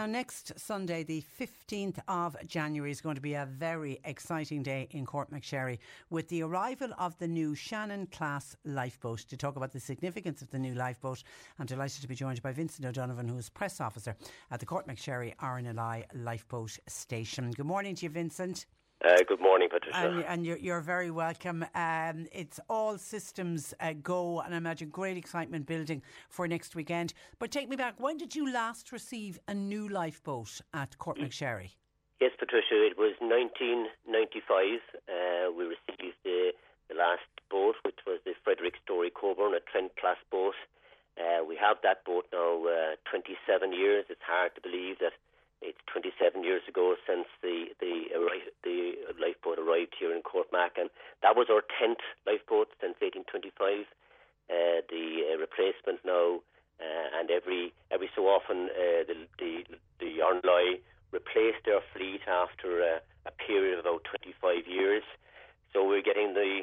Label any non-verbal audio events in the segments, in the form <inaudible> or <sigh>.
Now, next Sunday, the 15th of January, is going to be a very exciting day in Courtmacsherry with the arrival of the new Shannon class lifeboat. To talk about the significance of the new lifeboat, I'm delighted to be joined by Vincent O'Donovan, who is press officer at the Courtmacsherry RNLI lifeboat station. Good morning to you, Vincent. Uh, good morning, Patricia. And, and you're, you're very welcome. Um, it's all systems uh, go, and I imagine great excitement building for next weekend. But take me back. When did you last receive a new lifeboat at Courtmacsherry? Yes, Patricia, it was 1995. Uh, we received the, the last boat, which was the Frederick Storey Cockburn, a Trent class boat. Uh, we have that boat now uh, 27 years. It's hard to believe that it's 27 years ago since the the, arri- the lifeboat arrived here in Courtmac, and that was our 10th lifeboat since 1825. Uh, the uh, replacement now, uh, and every every so often uh, the the the RNLI replaced their fleet after uh, a period of about 25 years. So we're getting the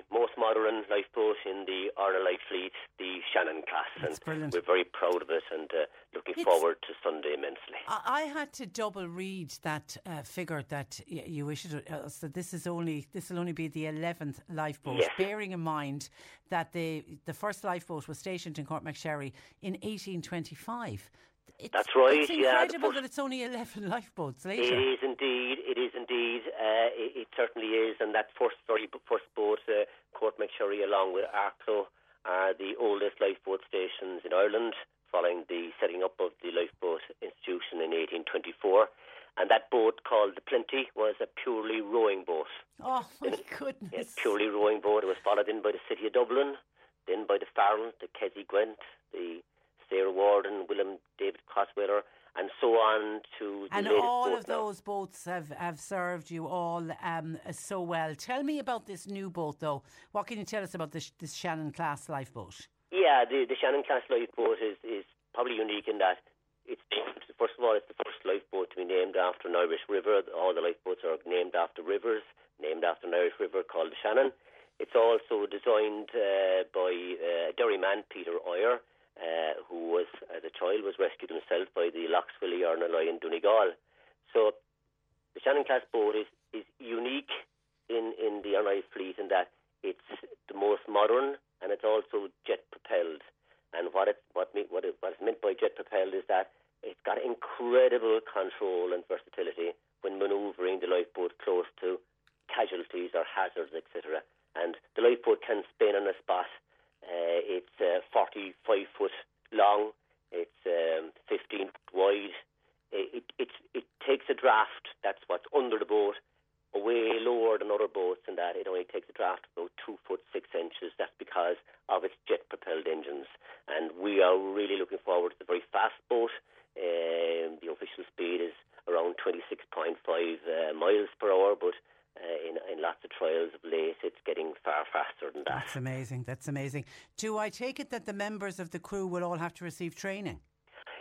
most lifeboat in the RNLI fleet, the Shannon class, That's and brilliant. we're very proud of it and uh, looking It's- forward to Sunday immensely. I I had to double read that uh, figure that y- you issued. Uh, so this is only this will only be the eleventh lifeboat. Yes. Bearing in mind that the the first lifeboat was stationed in Courtmacsherry in 1825. It's, That's right, It's yeah, incredible first- that it's only <laughs> 11 lifeboats It later. is indeed. It is indeed. Uh, it, it certainly is. And that first, sorry, first boat, uh, Courtmacsherry, along with Arklow, are uh, the oldest lifeboat stations in Ireland, following the setting up of the lifeboat institution in 1824. And that boat, called the Plenty, was a purely rowing boat. Oh my Yeah, goodness! purely rowing boat. It was followed in by the City of Dublin, then by the Farrell, the Kezia Gwilt, the Sarah Warden, William David Crossweller, and so on to the And all of now. those boats have, have served you all um, so well. Tell me about this new boat, though. What can you tell us about this, this Shannon class lifeboat? Yeah, the, the Shannon class lifeboat is, is probably unique in that it's first of all, it's the first lifeboat to be named after an Irish river. All the lifeboats are named after rivers, named after an Irish river called the Shannon. It's also designed uh, by uh, Derry man, Peter Eyre, uh, who was, as a child, was rescued himself by the Lough Swilly RNLI in Donegal. So the Shannon class boat is, is unique in, in the RNLI fleet in that it's the most modern and it's also jet propelled. And what it, what, me, what, it, what is meant by jet propelled is that it's got incredible control and versatility when manoeuvring the lifeboat close to casualties or hazards, etc and the lifeboat can spin on a spot. Uh, it's uh, 45 foot long. It's um, 15 wide. It, it, it takes a draft. That's what's under the boat, way lower than other boats, and that it only takes a draft about two foot six inches. That's because of its jet propelled engines. And we are really looking forward to the very fast boat. Um, the official speed is around 26.5 uh, miles per hour, but uh, in, in lots of trials of late, it's getting far faster than that. That's amazing. That's amazing. Do I take it that the members of the crew will all have to receive training?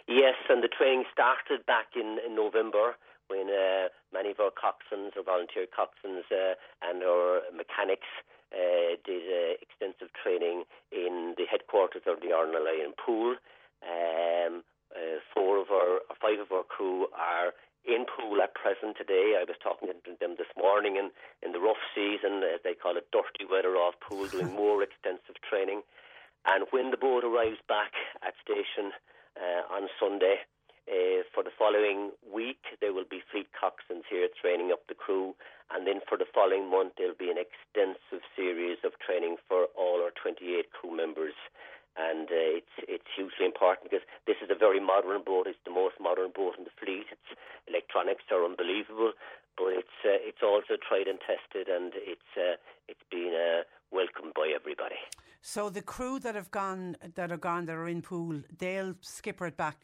Yes, and the training started back in, in November when uh, many of our coxswains, or volunteer coxswains, uh, and our mechanics uh, did uh, extensive training in the headquarters of the RNLI Poole. Um, uh, four of our, five of our crew are in Poole at present today. I was talking to them this morning in, in the rough season, as they call it, dirty weather off Poole, <laughs> doing more extensive training. And when the boat arrives back at station uh, on Sunday, uh, for the following week, there will be fleet coxswains here training up the crew, and then for the following month, there'll be an extensive series of training for all our 28 crew members and uh, it's it's hugely important because this is a very modern boat. It's the most modern boat in the fleet. Its electronics are unbelievable, but it's uh, it's also tried and tested, and it's uh, it's been uh, welcomed by everybody. So the crew that have gone that are gone that are in Poole, they'll skipper it back.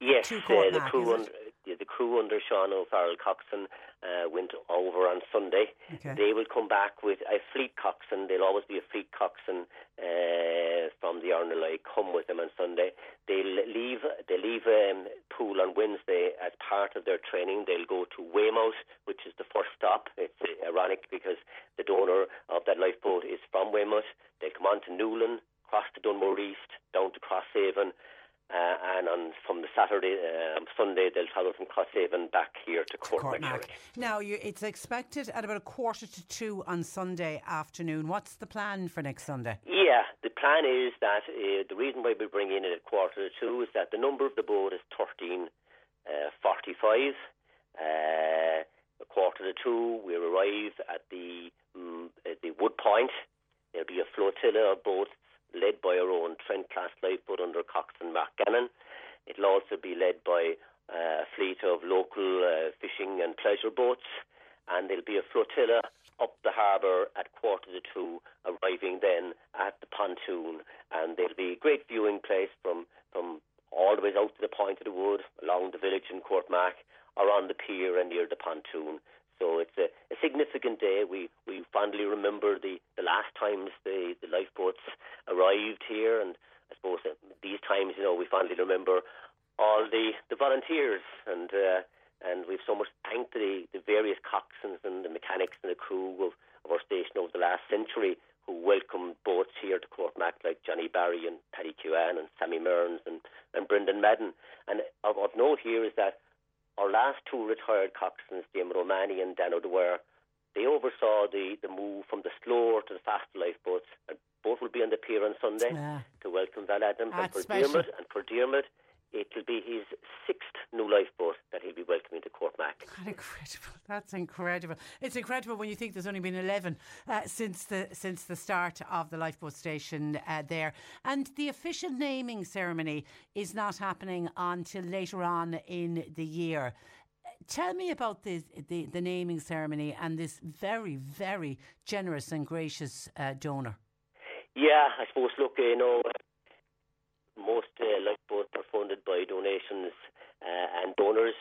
Yes, to uh, the Courtmac, crew under, the, the crew under Sean O'Farrell coxswain uh, went over on Sunday. Okay. They will come back with a fleet coxswain. There'll always be a fleet coxswain uh, from the RNLI come with them on Sunday. They'll leave. They leave um, Poole on Wednesday as part of their training. They'll go to Weymouth, which is the first stop. It's uh, ironic because the donor of that lifeboat is from Weymouth. They come on to Newlyn, cross to Dunmore East, down to Crosshaven. Uh, and on from the Saturday, uh, Sunday, they'll travel from Crosshaven back here to Courtmac. Now, you, it's expected at about a quarter to two on Sunday afternoon. What's the plan for next Sunday? Yeah, the plan is that uh, the reason why we bring in it at quarter to two is that the number of the boat is thirteen uh, forty-five. Uh, a quarter to two, we'll arrive at the um, at the Wood Point. There'll be a flotilla of boats led by our own Trent class lifeboat under coxswain Mark Gannon. It'll also be led by uh, a fleet of local uh, fishing and pleasure boats, and there'll be a flotilla up the harbour at quarter to two, arriving then at the pontoon, and there'll be a great viewing place from from all the way out to the point of the wood, along the village in Courtmac, or on the pier and near the pontoon. So it's a, a significant day. We we fondly remember the last times the, the lifeboats arrived here, and I suppose these times, you know, we fondly remember all the, the volunteers, and uh, and we've so much thanked the, the various coxswains and the mechanics and the crew of, of our station over the last century who welcomed boats here to Courtmac, like Johnny Barry and Paddy Kewan and Sammy Mearns and, and Brendan Madden. And of, of note here is that our last two retired coxswains, Diarmuid Romani and Dan O'Dwyer, they oversaw the, the move from the slower to the faster lifeboats. And both will be on the pier on Sunday Yeah. to welcome Val Adnams. and That's for special. Diarmuid, and for Diarmuid, it'll be his sixth new lifeboat that he'll be welcoming to Courtmac. That's incredible. That's incredible. It's incredible when you think there's only been 11 uh, since the since the start of the lifeboat station uh, there. And the official naming ceremony is not happening until later on in the year. Uh, Tell me about the, the, the naming ceremony and this very, very generous and gracious uh, donor. Yeah, I suppose, look, you know, most uh, lifeboats are funded by donations uh, and donors,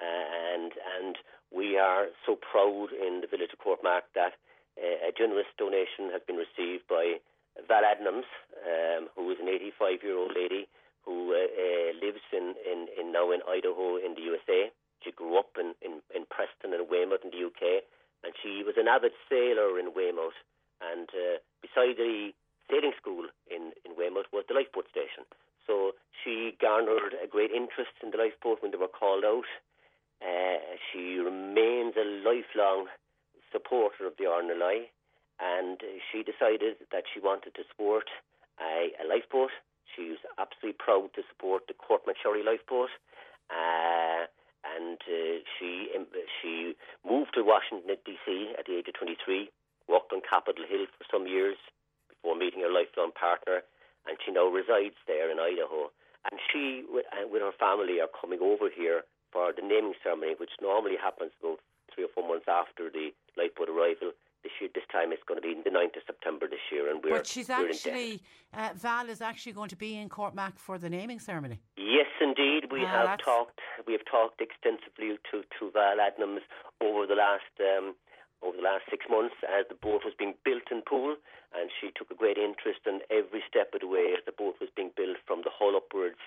uh, and and we are so proud in the village of Courtmac that uh, a generous donation has been received by Val Adnams, um, who is an 85 year old lady who uh, uh, lives in, in, in now in Idaho in the USA. She grew up in, in, in Preston and Weymouth in the UK, and she was an avid sailor in Weymouth. And uh, beside the sailing school in, in Weymouth was the lifeboat station. So she garnered a great interest in the lifeboat when they were called out. Uh, she remains a lifelong supporter of the RNLI, and she decided that she wanted to support a, a lifeboat. She was absolutely proud to support the Courtmacsherry lifeboat. Uh, and uh, she she moved to Washington D.C. at the age of 23, worked on Capitol Hill for some years before meeting her lifelong partner, and she now resides there in Idaho. And she, with, uh, with her family, are coming over here for the naming ceremony, which normally happens about three or four months after the lifeboat arrival this year. This time it's going to be the 9th of September this year, and we're. But she's actually uh, Val is actually going to be in Courtmac for the naming ceremony. Yes, indeed, we Ah, have that's- talked. We have talked extensively to to Val Adnams over the last. Um, over the last six months, as the boat was being built in Poole, and she took a great interest in every step of the way as the boat was being built from the hull upwards.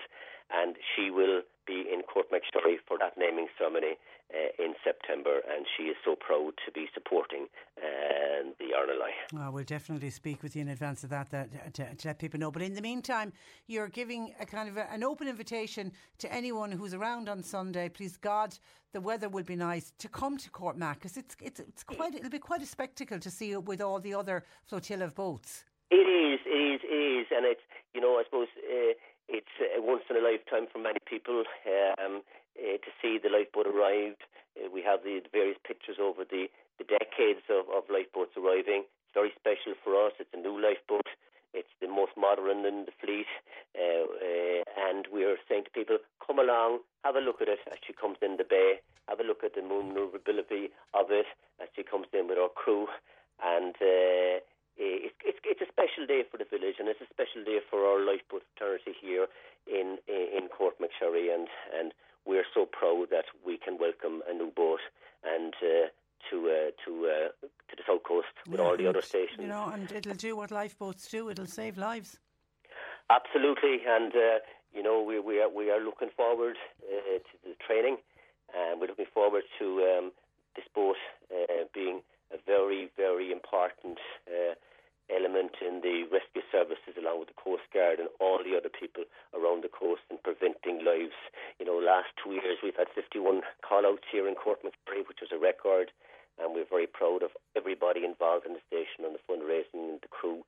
And she will be in Courtmacsherry for that naming ceremony uh, in September, and she is so proud to be supporting uh, the RNLI. Oh, we'll definitely speak with you in advance of that, that to, to let people know. But in the meantime, you're giving a kind of a, an open invitation to anyone who's around on Sunday. Please God, the weather will be nice to come to Courtmac because it's it's it's quite it'll be quite a spectacle to see it with all the other flotilla of boats. It is, it is, it is, and it's you know I suppose uh, it's a once in a lifetime for many people um, uh, to see the lifeboat arrived. Uh, we have the various pictures over the, the decades of, of lifeboats arriving. It's very special for us. It's a new lifeboat. It's the most modern in the fleet, uh, uh, and we're saying to people, come along, have a look at it as she comes in the bay. Have a look at the maneuverability of it as she comes in with our crew, and. Uh, it's, it's, it's a special day for the village and it's a special day for our lifeboat fraternity here in, in, in Courtmacsherry and, and we're so proud that we can welcome a new boat and uh, to uh, to uh, to the south coast with all the other stations. You know, and it'll do what lifeboats do. It'll save lives. Absolutely, and uh, you know we we are we are looking forward uh, to the training, and we're looking forward to um, this boat uh, being a very very important uh, element in the rescue services, along with the Coast Guard and all the other people around the coast, in preventing lives. You know, last two years we've had 51 call-outs here in Court Courtmacsherry, which was a record, and we're very proud of everybody involved in the station and the fundraising and the crew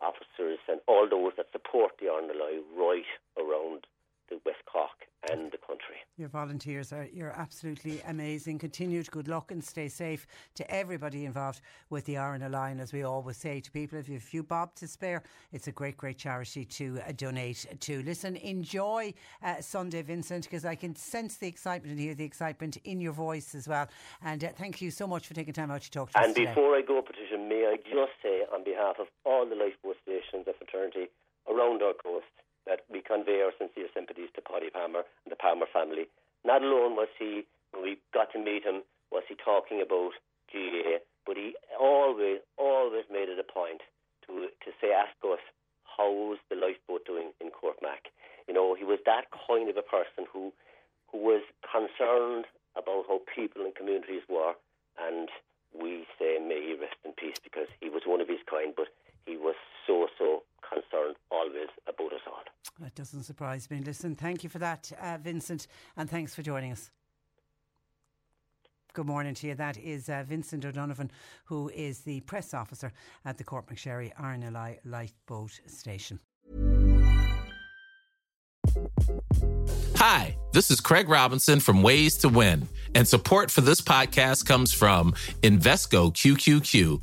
officers and all those that support the RNLI right around the West Cork and the country. Your volunteers are you're absolutely amazing. Continued good luck and stay safe to everybody involved with the RNLI. And as we always say to people, if you have a few bob to spare, it's a great, great charity to uh, donate to. Listen, enjoy uh, Sunday, Vincent, because I can sense the excitement and hear the excitement in your voice as well. And uh, thank you so much for taking time out to talk to And us And before I go, Patricia, may I just say on behalf of all the lifeboat stations of fraternity around our coast that we convey our sincere sympathies to Paddy Palmer and the Palmer family. Not alone was he, when we got to meet him, was he talking about GA, but he always, always made it a point to to say, ask us, how's the lifeboat doing in Courtmac? You know, he was that kind of a person who who was concerned about how people and communities were, and we say may he rest in peace because he was one of his kind, but he was so so concerned always about us all. That doesn't surprise me. Listen, thank you for that, uh, Vincent, and thanks for joining us. Good morning to you. That is uh, Vincent O'Donovan, who is the press officer at the Courtmacsherry RNLI Lifeboat Station. Hi, this is Craig Robinson from Ways to Win, and support for this podcast comes from Invesco QQQ,